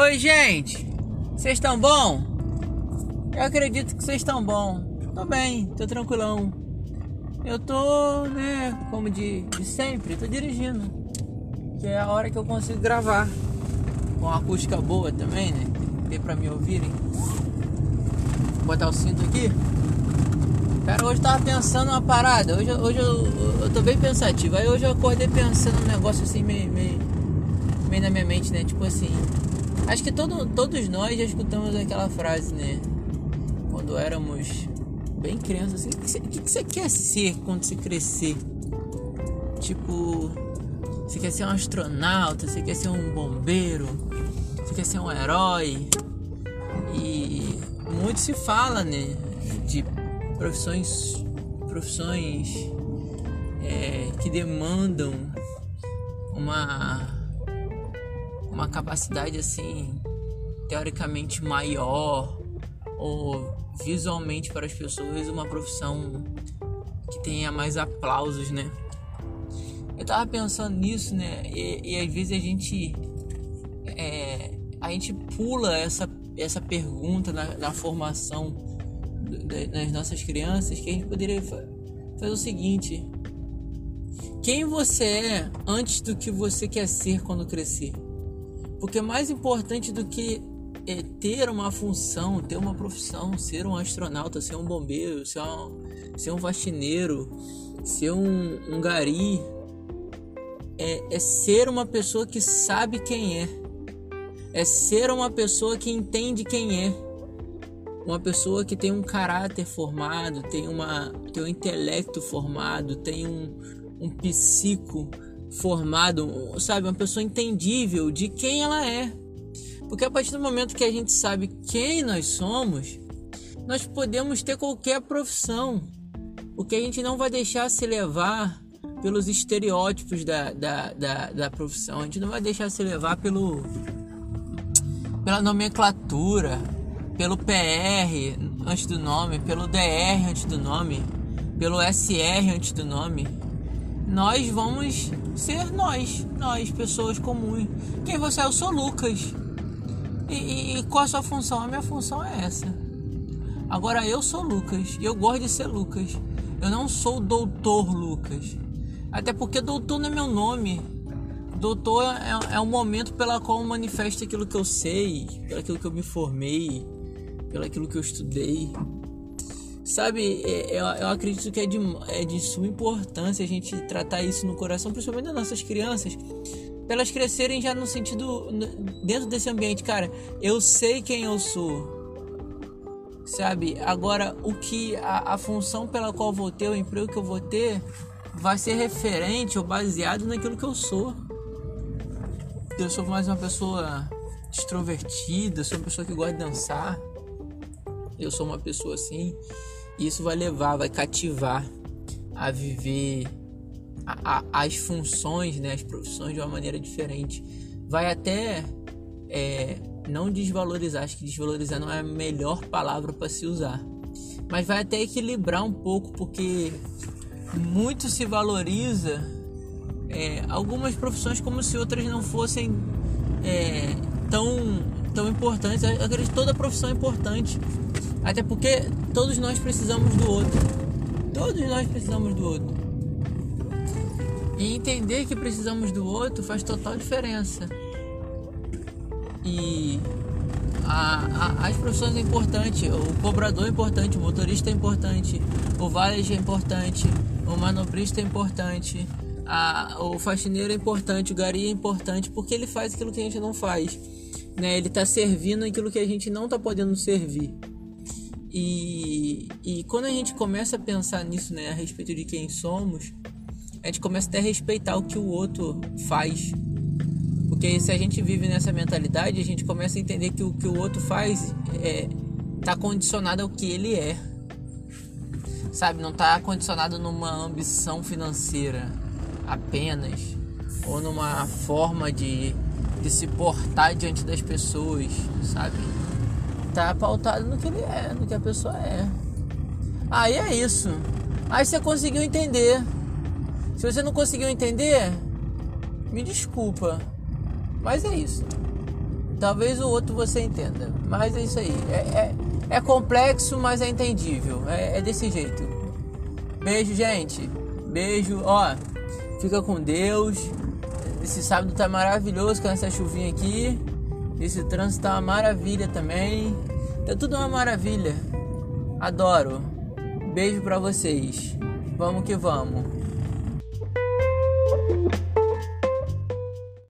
Oi, gente. Vocês estão bom? Eu acredito que vocês estão bom. Tô bem, tô tranquilão. Eu tô, né, como de, de sempre, tô dirigindo. Que é a hora que eu consigo gravar. Com acústica boa também, né? Tem pra me ouvirem. Vou botar o cinto aqui. Cara, hoje eu tava pensando uma parada. Hoje, hoje eu, eu tô bem pensativo. Aí hoje eu acordei pensando um negócio assim meio, meio, meio na minha mente, né? Tipo assim, Acho que todo, todos nós já escutamos aquela frase, né? Quando éramos bem crianças, assim, o que, você, quer ser quando você crescer? Tipo, você quer ser um astronauta, você quer ser um bombeiro, você quer ser um herói. E muito se fala, né? De profissões, profissões é, que demandam uma uma capacidade assim teoricamente maior ou visualmente para as pessoas uma profissão que tenha mais aplausos, né? Eu tava pensando nisso, né? E, e às vezes a gente é, a gente pula essa essa pergunta na, na formação das nossas crianças que a gente poderia fazer o seguinte: quem você é antes do que você quer ser quando crescer? Porque mais importante do que é, ter uma função, ter uma profissão, ser um astronauta, ser um bombeiro, ser um, ser um faxineiro, ser um, um gari, é, é ser uma pessoa que sabe quem é. É ser uma pessoa que entende quem é. Uma pessoa que tem um caráter formado, tem, uma, tem um intelecto formado, tem um, um psico formado, sabe, uma pessoa entendível de quem ela é. Porque a partir do momento que a gente sabe quem nós somos, nós podemos ter qualquer profissão. Porque a gente não vai deixar se levar pelos estereótipos da, da, da, da profissão. A gente não vai deixar se levar pelo pela nomenclatura, pelo PR antes do nome, pelo DR antes do nome, pelo SR antes do nome nós vamos ser nós, nós, pessoas comuns. Quem você é? Eu sou Lucas. E, e, e, qual a sua função? A minha função é essa. Agora eu sou Lucas e eu gosto de ser Lucas. Eu não sou o doutor Lucas. Até porque doutor não é meu nome. Doutor é, é o momento pela qual eu manifesto aquilo que eu sei, pelo aquilo que eu me formei, pelo aquilo que eu estudei. Sabe, é, eu, eu acredito que é de, é de suma importância a gente tratar isso no coração, principalmente das nossas crianças, para elas crescerem já no sentido, dentro desse ambiente. Cara, eu sei quem eu sou, sabe? Agora, o que a, a função pela qual vou ter, o emprego que eu vou ter, vai ser referente ou baseado naquilo que eu sou. Eu sou mais uma pessoa extrovertida, sou uma pessoa que gosta de dançar. Eu sou uma pessoa assim isso vai levar, vai cativar a viver a, a, as funções, né, as profissões de uma maneira diferente. Vai até é, não desvalorizar, acho que desvalorizar não é a melhor palavra para se usar, mas vai até equilibrar um pouco, porque muito se valoriza é, algumas profissões como se outras não fossem é, tão, tão importantes. Eu acredito que toda profissão é importante, até porque todos nós precisamos do outro. Todos nós precisamos do outro. E entender que precisamos do outro faz total diferença. E a, a, as profissões é importante, o cobrador é importante, o motorista é importante, o valet é importante, o manobrista é importante, a, o faxineiro é importante, o gari é importante, porque ele faz aquilo que a gente não faz. Né? Ele está servindo aquilo que a gente não está podendo servir. E, e quando a gente começa a pensar nisso, né, a respeito de quem somos, a gente começa até a respeitar o que o outro faz. Porque se a gente vive nessa mentalidade, a gente começa a entender que o que o outro faz é tá condicionado ao que ele é. Sabe, não tá condicionado numa ambição financeira apenas ou numa forma de, de se portar diante das pessoas, sabe? Tá pautado no que ele é, no que a pessoa é. Aí é isso. Aí você conseguiu entender. Se você não conseguiu entender, me desculpa. Mas é isso. Talvez o outro você entenda. Mas é isso aí. É, é, é complexo, mas é entendível. É, é desse jeito. Beijo, gente. Beijo. Ó, fica com Deus. Esse sábado tá maravilhoso com essa chuvinha aqui. Esse trânsito tá uma maravilha também. Tá tudo uma maravilha. Adoro. Beijo pra vocês. Vamos que vamos.